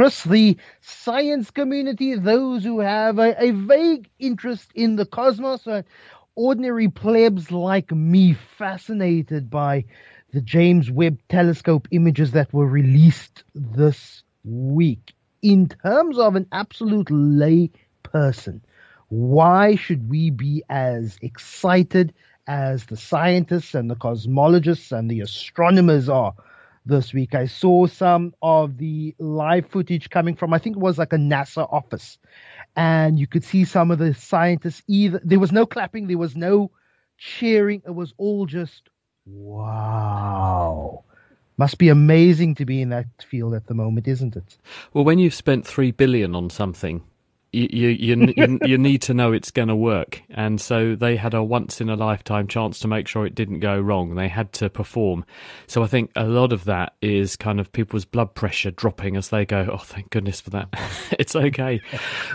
The science community, those who have a, a vague interest in the cosmos, uh, ordinary plebs like me, fascinated by the James Webb Telescope images that were released this week. In terms of an absolute lay person, why should we be as excited as the scientists and the cosmologists and the astronomers are this week? I saw some of the live footage coming from, I think it was like a NASA office, and you could see some of the scientists either, there was no clapping, there was no cheering, it was all just wow. Must be amazing to be in that field at the moment, isn't it? Well, when you've spent three billion on something, you you you, you, need to know it's going to work, and so they had a once in a lifetime chance to make sure it didn't go wrong. They had to perform. So I think a lot of that is kind of people's blood pressure dropping as they go. Oh, thank goodness for that. it's okay.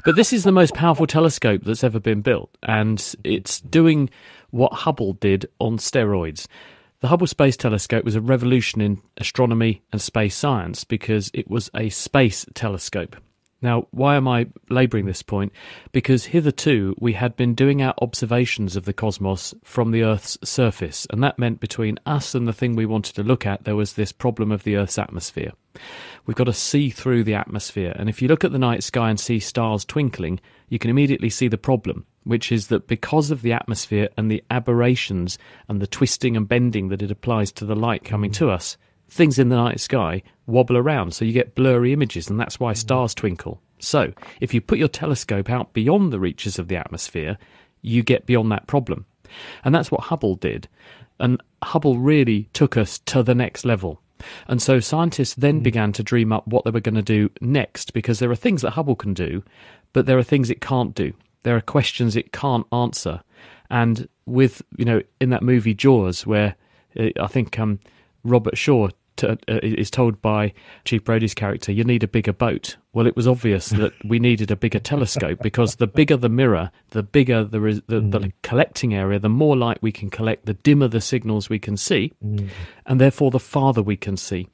But this is the most powerful telescope that's ever been built, and it's doing what Hubble did on steroids. The Hubble Space Telescope was a revolution in astronomy and space science because it was a space telescope. Now, why am I labouring this point? Because hitherto we had been doing our observations of the cosmos from the Earth's surface, and that meant between us and the thing we wanted to look at, there was this problem of the Earth's atmosphere. We've got to see through the atmosphere, and if you look at the night sky and see stars twinkling, you can immediately see the problem which is that because of the atmosphere and the aberrations and the twisting and bending that it applies to the light coming to us, things in the night sky wobble around, so you get blurry images, and that's why stars twinkle. So, if you put your telescope out beyond the reaches of the atmosphere, you get beyond that problem. And that's what Hubble did. And Hubble really took us to the next level. And so scientists then began to dream up what they were going to do next because there are things that Hubble can do, but there are things it can't do. There are questions it can't answer. And with, you know, in that movie Jaws, where uh, I think um, Robert Shaw to, uh, is told by Chief Brody's character, you need a bigger boat. Well, it was obvious that we needed a bigger telescope because the bigger the mirror, the bigger the, the, mm. the, collecting area, the more light we can collect, the dimmer the signals we can see, mm. and therefore the farther we can see.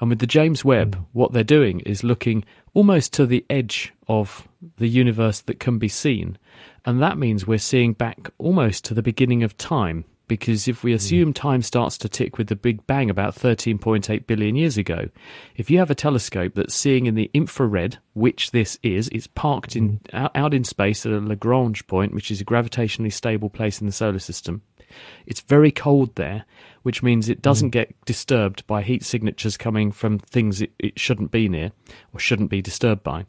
And with the James Webb, mm. what they're doing is looking almost to the edge of the universe that can be seen. And that means we're seeing back almost to the beginning of time. Because if we hmm. assume mm. time starts to tick with the Big Bang about 13.8 billion years ago, if you have a telescope that's seeing in the infrared, which this is, it's parked in mm. out, out in space at a Lagrange point, which is a gravitationally stable place in the solar system. It's very cold there, which means it doesn't mm. get disturbed by heat signatures coming from things it, it, shouldn't be near or shouldn't be disturbed by.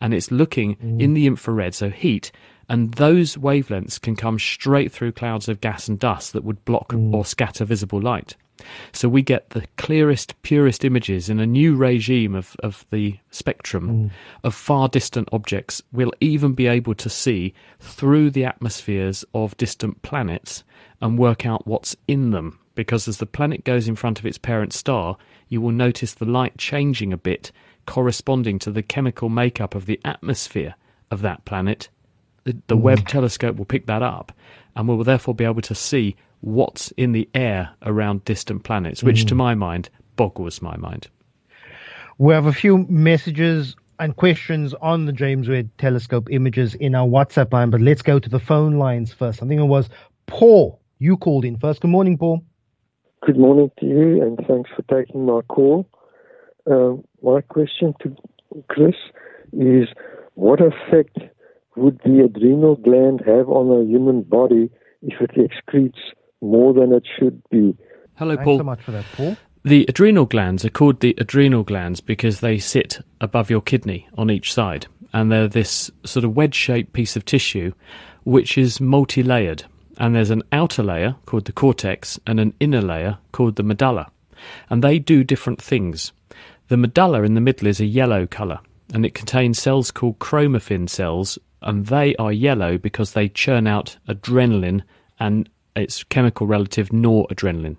And it's looking in the infrared, so heat, and those wavelengths can come straight through clouds of gas and dust that would block mm. or scatter visible light. So we get the clearest, purest images in a new regime of, of the spectrum mm. of far distant objects. We'll even be able to see through the atmospheres of distant planets and work out what's in them because as the planet goes in front of its parent star, you will notice the light changing a bit, corresponding to the chemical makeup of the atmosphere of that planet. The, the mm. Webb telescope will pick that up, and we will therefore be able to see what's in the air around distant planets, which mm. to my mind boggles my mind. We have a few messages and questions on the James Webb telescope images in our WhatsApp line, but let's go to the phone lines first. I think it was Paul. You called in first. Good morning, Paul. Good morning to you, and thanks for taking my call. Uh, my question to Chris is what effect would the adrenal gland have on a human body if it excretes more than it should be? Hello, Thanks Paul. so much for that, Paul. The adrenal glands are called the adrenal glands because they sit above your kidney on each side, and they're this sort of wedge shaped piece of tissue which is multi layered and there's an outer layer called the cortex and an inner layer called the medulla. And they do different things. The medulla in the middle is a yellow colour, and it contains cells called chromaffin cells, and they are yellow because they churn out adrenaline and its chemical relative noradrenaline.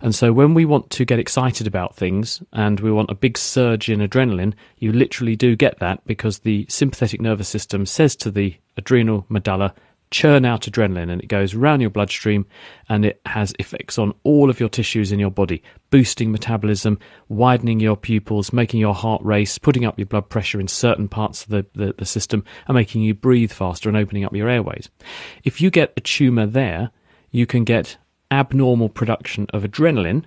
And so when we want to get excited about things and we want a big surge in adrenaline, you literally do get that because the sympathetic nervous system says to the adrenal medulla, churn out adrenaline and it goes around your bloodstream and it has effects on all of your tissues in your body, boosting metabolism, widening your pupils, making your heart race, putting up your blood pressure in certain parts of the, the, the system, and making you breathe faster and opening up your airways. If you get a tumour there, you can get abnormal production of adrenaline,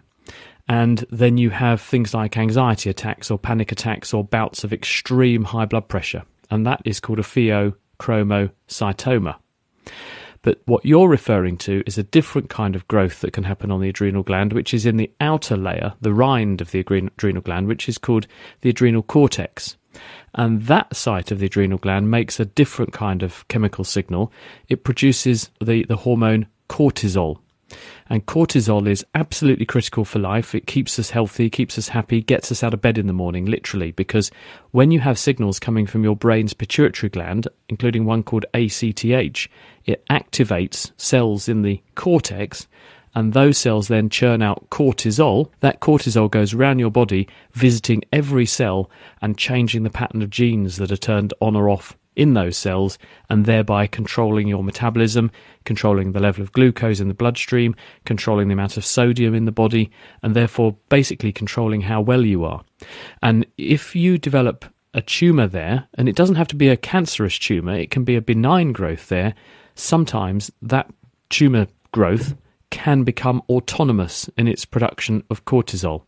and then you have things like anxiety attacks or panic attacks or bouts of extreme high blood pressure, and that is called a pheochromocytoma. But what you're referring to is a different kind of growth that can happen on the adrenal gland, which is in the outer layer, the rind of the adrenal gland, which is called the adrenal cortex. And that site of the adrenal gland makes a different kind of chemical signal. It produces the, the hormone cortisol. And cortisol is absolutely critical for life. It keeps us healthy, keeps us happy, gets us out of bed in the morning, literally, because when you have signals coming from your brain's pituitary gland, including one called ACTH, it activates cells in the cortex and those cells then churn out cortisol. That cortisol goes around your body, visiting every cell and changing the pattern of genes that are turned on or off in those cells and thereby controlling your metabolism, controlling the level of glucose in the bloodstream, controlling the amount of sodium in the body, and therefore basically controlling how well you are. And if you develop a tumour there, and it doesn't have to be a cancerous tumour, it can be a benign growth there, sometimes that tumour growth can become autonomous in its production of cortisol.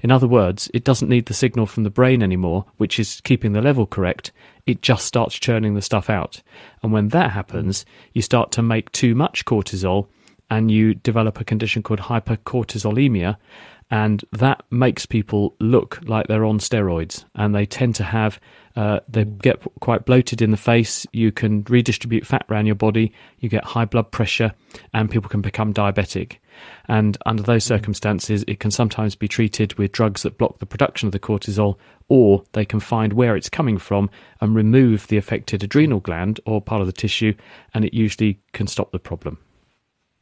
In other words, it doesn't need the signal from the brain anymore, which is keeping the level correct. It just starts churning the stuff out. And when that happens, you start to make too much cortisol and you develop a condition called hypercortisolemia. And that makes people look like they're on steroids. And they tend to have uh, they get quite bloated in the face. You can redistribute fat around your body. You get high blood pressure, and people can become diabetic. And under those circumstances, it can sometimes be treated with drugs that block the production of the cortisol, or they can find where it's coming from and remove the affected adrenal gland or part of the tissue, and it usually can stop the problem.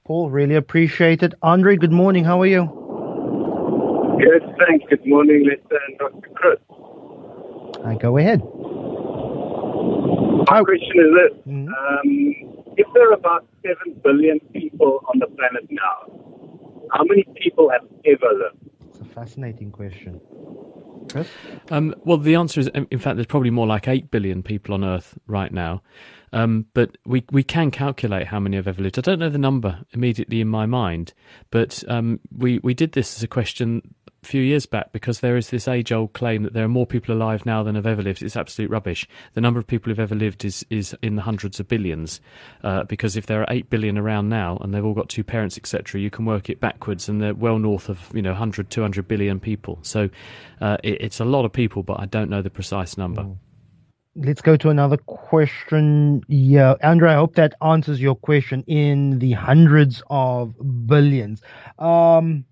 Paul, really appreciate it. Andre, good morning. How are you? Good, thanks. Good morning, Lester and Dr. Chris. I go ahead. My question is this. Mm-hmm. Um, if there are about 7 billion people on the planet now, how many people have ever lived? It's a fascinating question. Chris? Um, well, the answer is, in fact, there's probably more like 8 billion people on Earth right now. Um, but we, we can calculate how many have ever lived. I don't know the number immediately in my mind, but um, we, we did this as a question a few years back because there is this age old claim that there are more people alive now than have ever lived. It's absolute rubbish. The number of people who've ever lived is, is in the hundreds of billions. Uh, because if there are 8 billion around now and they've all got two parents, etc., you can work it backwards and they're well north of you know 100, 200 billion people. So uh, it, it's a lot of people, but I don't know the precise number. Mm. Let's go to another question. Yeah, Andrew, I hope that answers your question in the hundreds of billions. Um,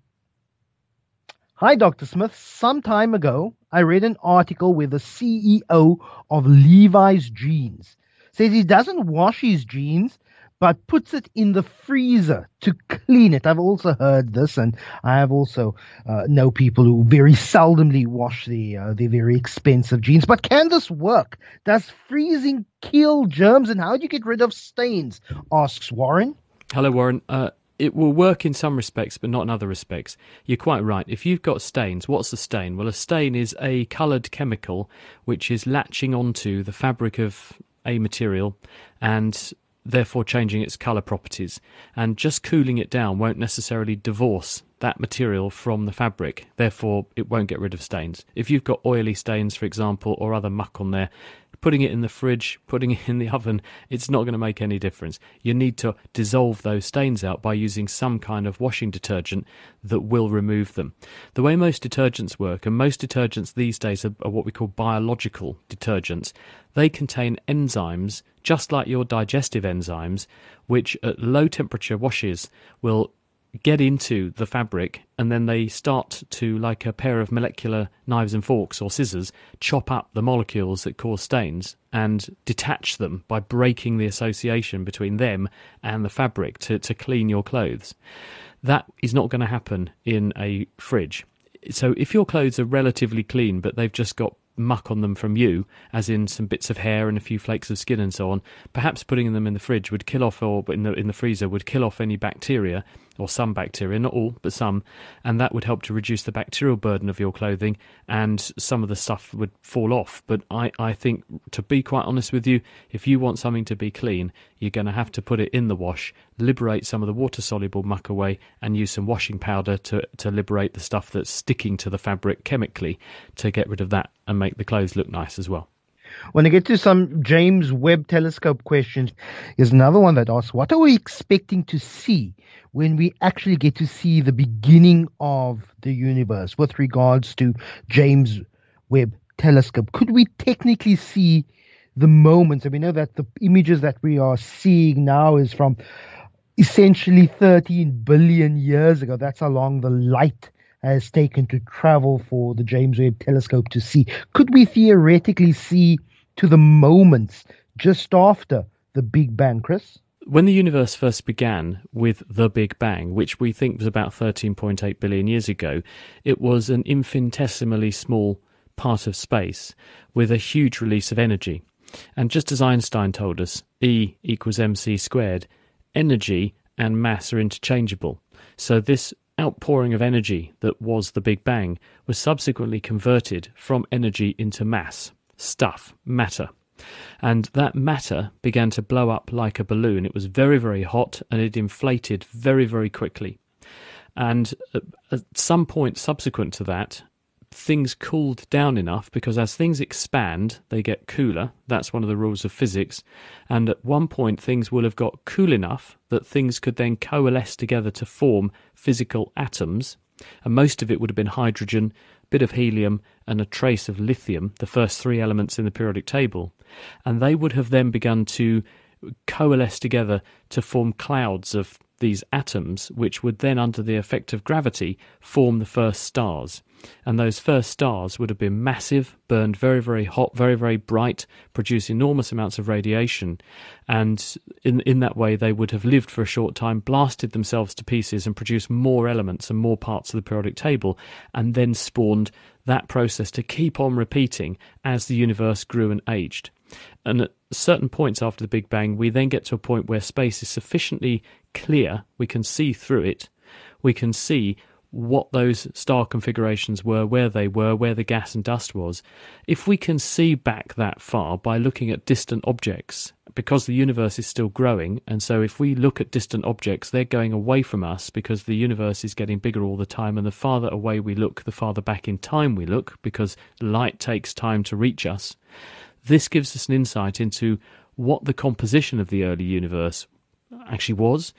Hi, Dr. Smith. Some time ago, I read an article where the CEO of Levi's Jeans says he doesn't wash his jeans, but puts it in the freezer to clean it. I've also heard this, and I have also uh, know people who very seldomly wash the uh, the very expensive jeans. But can this work? Does freezing kill germs, and how do you get rid of stains? Asks Warren. Hello, Warren. Uh, it will work in some respects, but not in other respects. You're quite right. If you've got stains, what's a stain? Well, a stain is a coloured chemical which is latching onto the fabric of a material and therefore changing its colour properties. And just cooling it down won't necessarily divorce that material from the fabric. Therefore, it won't get rid of stains. If you've got oily stains, for example, or other muck on there, putting it in the fridge, putting it in the oven, it's not going to make any difference. You need to dissolve those stains out by using some kind of washing detergent that will remove them. The way most detergents work, and most detergents these days are, are what we call biological detergents, they contain enzymes, just like your digestive enzymes, which at low temperature washes will get into the fabric and then they start to, like a pair of molecular knives and forks or scissors, chop up the molecules that cause stains and detach them by breaking the association between them and the fabric to, to clean your clothes. That is not going to happen in a fridge. So if your clothes are relatively clean but they've just got muck on them from you, as in some bits of hair and a few flakes of skin and so on, perhaps putting them in the fridge would kill off, or in the in the freezer would kill off any bacteria or some bacteria, not all, but some, and that would help to reduce the bacterial burden of your clothing, and some of the stuff would fall off. But I, I think, to be quite honest with you, if you want something to be clean, you're going to have to put it in the wash, liberate some of the water soluble muck away, and use some washing powder to, to liberate the stuff that's sticking to the fabric chemically to get rid of that and make the clothes look nice as well. When I get to some James Webb Telescope questions, here's another one that asks, What are we expecting to see when we actually get to see the beginning of the universe with regards to James Webb Telescope? Could we technically see the moments? And we know that the images that we are seeing now is from essentially 13 billion years ago. That's how long the light has taken to travel for the James Webb Telescope to see. Could we theoretically see to the moments just after the Big Bang, Chris? When the universe first began with the Big Bang, which we think was about 13.8 billion years ago, it was an infinitesimally small part of space with a huge release of energy. And just as Einstein told us, E equals mc squared, energy and mass are interchangeable. So this outpouring of energy that was the Big Bang was subsequently converted from energy into mass, stuff, matter. And that matter began to blow up like a balloon. It was very, very hot and it inflated very, very quickly. And uh, at some point subsequent to that, things cooled down enough because as things expand, they get cooler. That's one of the rules of physics. And at one point, things will have got cool enough that things could then coalesce together to form physical atoms. And most of it would have been hydrogen, a bit of helium, and a trace of lithium, the first three elements in the periodic table. And they would have then begun to coalesce together to form clouds of these atoms, which would then, under the effect of gravity, form the first stars. And those first stars would have been massive, burned very, very hot, very, very bright, produce enormous amounts of radiation. And in, in that way, they would have lived for a short time, blasted themselves to pieces, and produced more elements and more parts of the periodic table, and then spawned that process to keep on repeating as the universe grew and aged. And at certain points after the Big Bang, we then get to a point where space is sufficiently clear, we can see through it, we can see what those star configurations were, where they were, where the gas and dust was. If we can see back that far by looking at distant objects, because the universe is still growing, and so if we look at distant objects, they're going away from us because the universe is getting bigger all the time, and the farther away we look, the farther back in time we look, because light takes time to reach us. This gives us an insight into what the composition of the early universe actually was,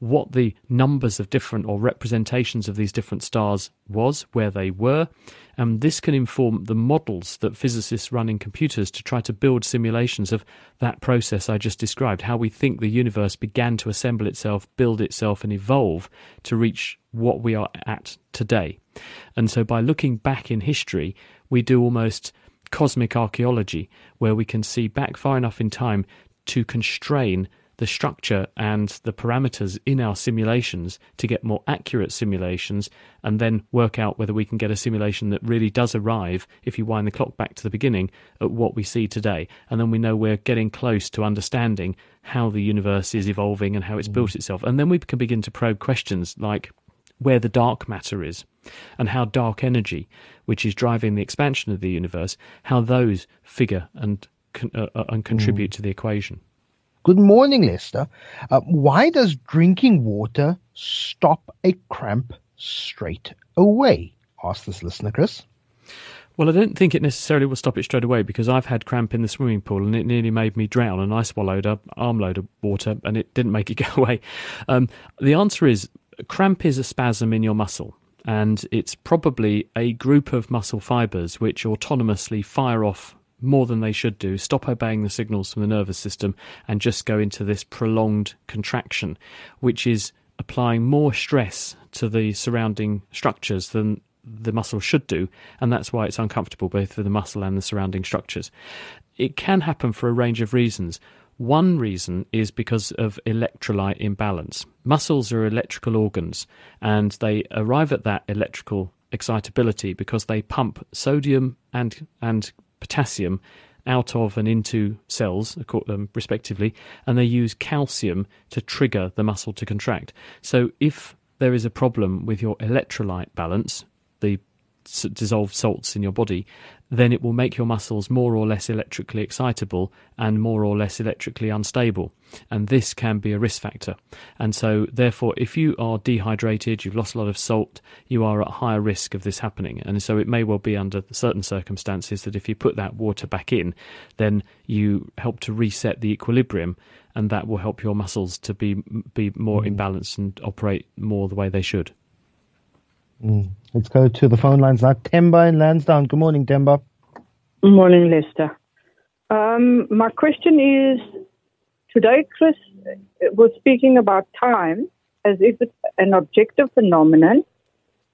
what the numbers of different or representations of these different stars was, where they were. And this can inform the models that physicists run in computers to try to build simulations of that process I just described, how we think the universe began to assemble itself, build itself, and evolve to reach what we are at today. And so by looking back in history, we do almost cosmic archaeology, where we can see back far enough in time to constrain the structure and the parameters in our simulations to get more accurate simulations and then work out whether we can get a simulation that really does arrive, if you wind the clock back to the beginning, at what we see today. And then we know we're getting close to understanding how the universe is evolving and how it's mm. built itself. And then we can begin to probe questions like where the dark matter is and how dark energy, which is driving the expansion of the universe, how those figure and, uh, uh, and contribute mm. to the equation. Good morning, Lester. Uh, why does drinking water stop a cramp straight away? Asked this listener, Chris. Well, I don't think it necessarily will stop it straight away because I've had cramp in the swimming pool and it nearly made me drown. And I swallowed a armload of water and it didn't make it go away. Um, the answer is cramp is a spasm in your muscle and it's probably a group of muscle fibers which autonomously fire off more than they should do, stop obeying the signals from the nervous system, and just go into this prolonged contraction, which is applying more stress to the surrounding structures than the muscle should do, and that's why it's uncomfortable both for the muscle and the surrounding structures. It can happen for a range of reasons. One reason is because of electrolyte imbalance. Muscles are electrical organs, and they arrive at that electrical excitability because they pump sodium and and potassium out of and into cells, um, respectively, and they use calcium to trigger the muscle to contract. So if there is a problem with your electrolyte balance, the dissolved salts in your body, then it will make your muscles more or less electrically excitable and more or less electrically unstable. And this can be a risk factor. And so, therefore, if you are dehydrated, you've lost a lot of salt, you are at higher risk of this happening. And so, it may well be under certain circumstances that if you put that water back in, then you help to reset the equilibrium. And that will help your muscles to be be more mm. in balance and operate more the way they should. Mm. Let's go to the phone lines now. Temba in Lansdowne. Good morning, Temba. Good morning, Lester. Um, my question is today, Chris was speaking about time as if it's an objective phenomenon.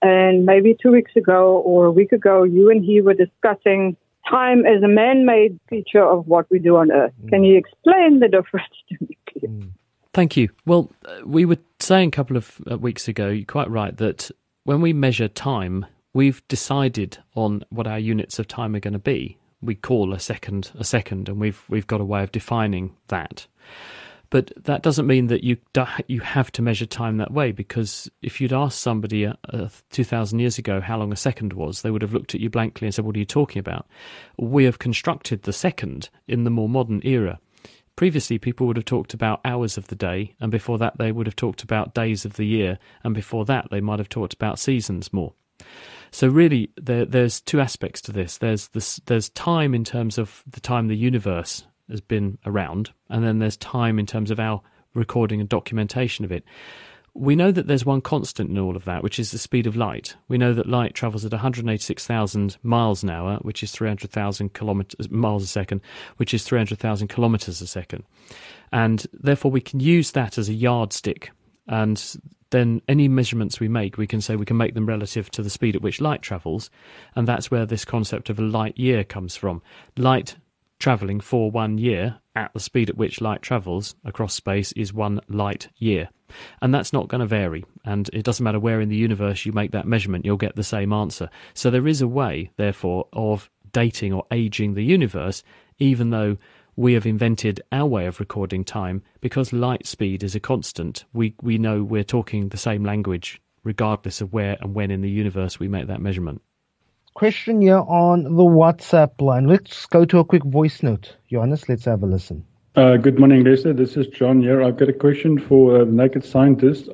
And maybe two weeks ago or a week ago, you and he were discussing time as a man made feature of what we do on Earth. Mm. Can you explain the difference to me, please? Mm. Thank you. Well, uh, we were saying a couple of uh, weeks ago, you're quite right, that when we measure time, we've decided on what our units of time are going to be. We call a second a second, and we've we've got a way of defining that. But that doesn't mean that you you have to measure time that way because if you'd asked somebody uh, uh, 2,000 years ago how long a second was, they would have looked at you blankly and said, What are you talking about? We have constructed the second in the more modern era. Previously, people would have talked about hours of the day, and before that, they would have talked about days of the year, and before that, they might have talked about seasons more. So really, there, there's two aspects to this. There's this, there's time in terms of the time the universe has been around, and then there's time in terms of our recording and documentation of it. We know that there's one constant in all of that, which is the speed of light. We know that light travels at 186,000 miles an hour, which is 300,000 kilometers miles a second, which is 300,000 kilometers a second, and therefore we can use that as a yardstick. And then any measurements we make, we can say we can make them relative to the speed at which light travels, and that's where this concept of a light year comes from. Light traveling for one year at the speed at which light travels across space is one light year. And that's not going to vary. And it doesn't matter where in the universe you make that measurement, you'll get the same answer. So there is a way, therefore, of dating or aging the universe, even though we have invented our way of recording time because light speed is a constant. We, we know we're talking the same language regardless of where and when in the universe we make that measurement. Question here on the WhatsApp line. Let's go to a quick voice note. Johannes, let's have a listen. Uh, good morning, Lisa. This is John here. I've got a question for uh, Naked Scientist.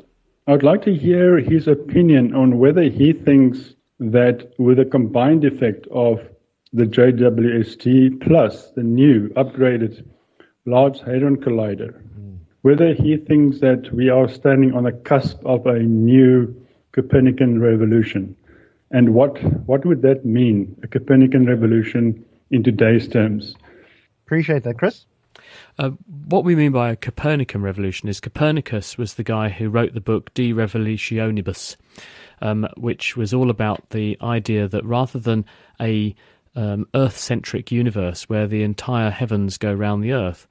I would like to hear his opinion on whether he thinks that with a combined effect of the JWST plus the new upgraded Large Hadron Collider, mm. whether he thinks that we are standing on the cusp of a new Copernican revolution. And what, what would that mean, a Copernican revolution in today's terms? Appreciate that, Chris. Uh, what we mean by a Copernican revolution is Copernicus was the guy who wrote the book De Revolutionibus, um, which was all about the idea that rather than a um, Earth-centric universe where the entire heavens go round the Earth,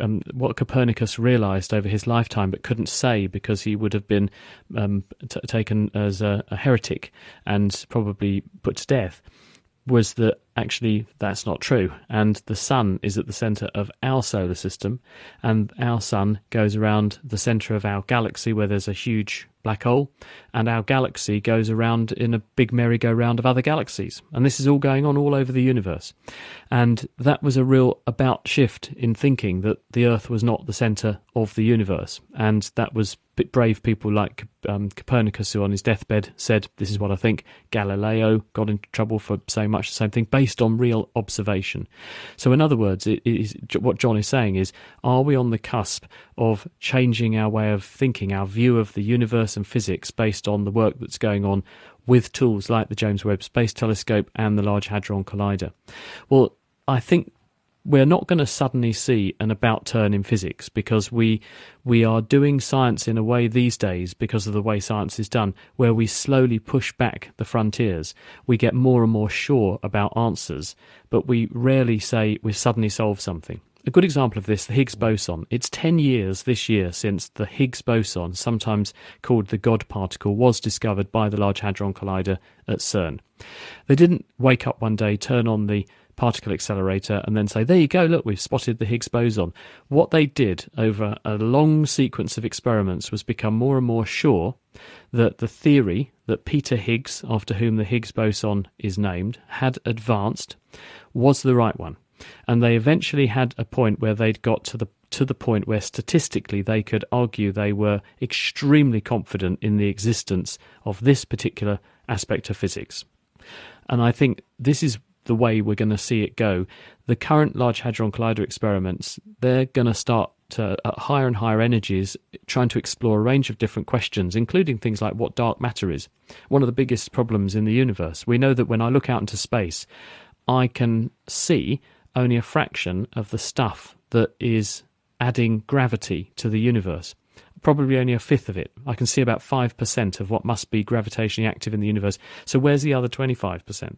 um, what Copernicus realized over his lifetime but couldn't say because he would have been um, t- taken as a, a, heretic and probably put to death was that actually that's not true. And the sun is at the center of our solar system, and our sun goes around the center of our galaxy where there's a huge black hole, and our galaxy goes around in a big merry-go-round of other galaxies. And this is all going on all over the universe. And that was a real about shift in thinking that the Earth was not the center of the universe. And that was brave people like um, Copernicus, who on his deathbed said, This is what I think. Galileo got into trouble for saying much the same thing based on real observation. So, in other words, it is, what John is saying is, are we on the cusp of changing our way of thinking, our view of the universe and physics based on the work that's going on with tools like the James Webb Space Telescope and the Large Hadron Collider? Well, I think we're not going to suddenly see an about turn in physics because we we are doing science in a way these days because of the way science is done where we slowly push back the frontiers we get more and more sure about answers but we rarely say we've suddenly solved something a good example of this, the Higgs boson. It's 10 years this year since the Higgs boson, sometimes called the God particle, was discovered by the Large Hadron Collider at CERN. They didn't wake up one day, turn on the particle accelerator and then say, there you go, look, we've spotted the Higgs boson. What they did over a long sequence of experiments was become more and more sure that the theory that Peter Higgs, after whom the Higgs boson is named, had advanced was the right one. And they eventually had a point where they'd got to the to the point where statistically they could argue they were extremely confident in the existence of this particular aspect of physics. And I think this is the way we're going to see it go. The current Large Hadron Collider experiments, they're going to start to, at higher and higher energies, trying to explore a range of different questions, including things like what dark matter is. One of the biggest problems in the universe. We know that when I look out into space, I can see only a fraction of the stuff that is adding gravity to the universe probably only a fifth of it. I can see about 5% of what must be gravitationally active in the universe. So where's the other 25%?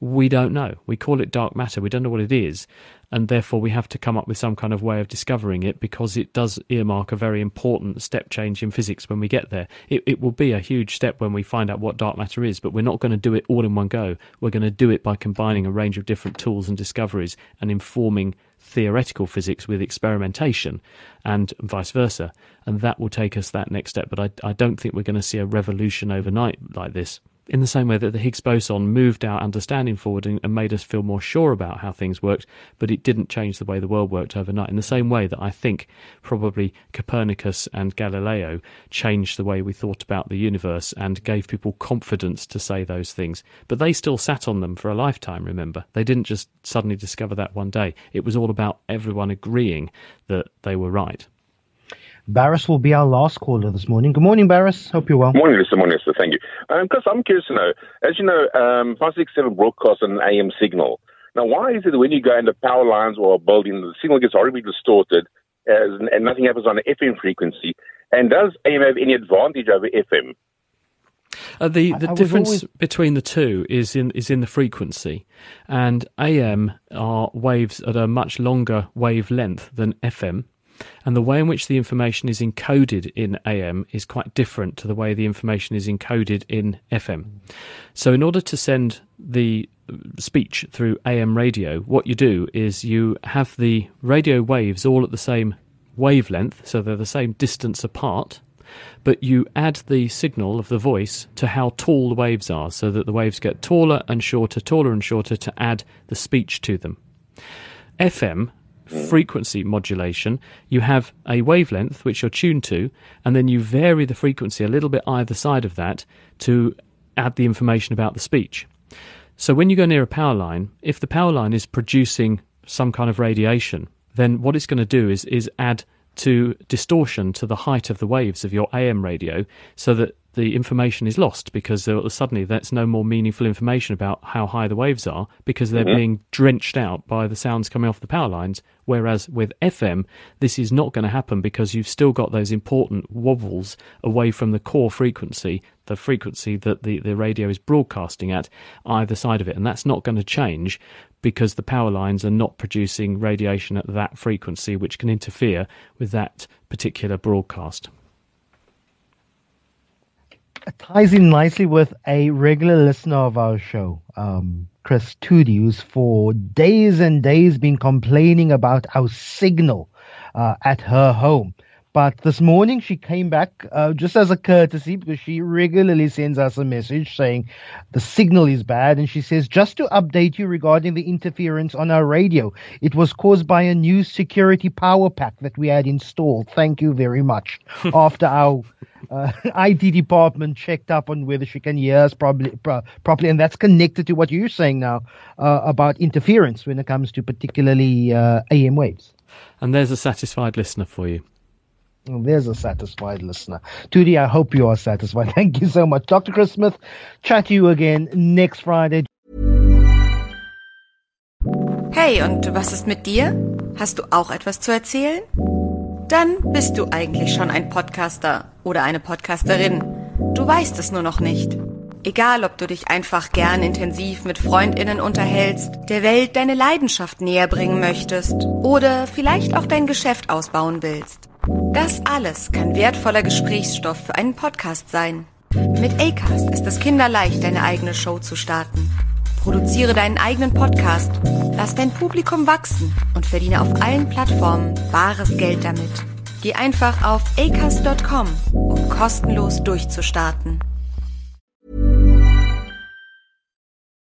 We don't know. We call it dark matter. We don't know what it is. And therefore, we have to come up with some kind of way of discovering it because it does earmark a very important step change in physics when we get there. It, it will be a huge step when we find out what dark matter is, but we're not going to do it all in one go. We're going to do it by combining a range of different tools and discoveries and informing theoretical physics with experimentation and vice versa. And that will take us that next step. But I, I don't think we're going to see a revolution overnight like this in the same way that the Higgs boson moved our understanding forward and, and, made us feel more sure about how things worked, but it didn't change the way the world worked overnight. In the same way that I think probably Copernicus and Galileo changed the way we thought about the universe and gave people confidence to say those things. But they still sat on them for a lifetime, remember? They didn't just suddenly discover that one day. It was all about everyone agreeing that they were right. Barris will be our last caller this morning. Good morning, Barris. Hope you're well. Morning, Mr. Morning, sir. Thank you. Because um, I'm curious to know, as you know, um, 567 broadcasts on an AM signal. Now, why is it that when you go into power lines or a building, the signal gets horribly distorted as, and nothing happens on an FM frequency? And does AM have any advantage over FM? Uh, the the difference always... between the two is in is in the frequency, and AM are waves at a much longer wavelength than FM. And the way in which the information is encoded in AM is quite different to the way the information is encoded in FM. So, in order to send the speech through AM radio, what you do is you have the radio waves all at the same wavelength, so they're the same distance apart, but you add the signal of the voice to how tall the waves are, so that the waves get taller and shorter, taller and shorter to add the speech to them. FM Mm. frequency modulation, you have a wavelength which you're tuned to, and then you vary the frequency a little bit either side of that to add the information about the speech. So when you go near a power line, if the power line is producing some kind of radiation, then what it's going to do is is add to distortion to the height of the waves of your AM radio so that the information is lost because suddenly that's no more meaningful information about how high the waves are because they're mm-hmm. being drenched out by the sounds coming off the power lines. Whereas with FM, this is not going to happen because you've still got those important wobbles away from the core frequency, the frequency that the, the radio is broadcasting at either side of it. And that's not going to change because the power lines are not producing radiation at that frequency, which can interfere with that particular broadcast ties in nicely with a regular listener of our show, um, Chris Tudi, who's for days and days been complaining about our signal uh, at her home. But this morning she came back uh, just as a courtesy because she regularly sends us a message saying the signal is bad. And she says, just to update you regarding the interference on our radio, it was caused by a new security power pack that we had installed. Thank you very much. After our uh, IT department checked up on whether she can hear us probably, pro- properly. And that's connected to what you're saying now uh, about interference when it comes to particularly uh, AM waves. And there's a satisfied listener for you. There's a satisfied listener. Tudi, I hope you are satisfied. Thank you so much. Dr. Chris Smith, chat to you again next Friday. Hey, und was ist mit dir? Hast du auch etwas zu erzählen? Dann bist du eigentlich schon ein Podcaster oder eine Podcasterin. Du weißt es nur noch nicht. Egal, ob du dich einfach gern intensiv mit Freundinnen unterhältst, der Welt deine Leidenschaft näher bringen möchtest oder vielleicht auch dein Geschäft ausbauen willst. Das alles kann wertvoller Gesprächsstoff für einen Podcast sein. Mit Acast ist es kinderleicht, deine eigene Show zu starten. Produziere deinen eigenen Podcast Lass dein Publikum wachsen und verdiene auf allen Plattformen bares Geld damit. Geh einfach auf acast.com, um kostenlos durchzustarten.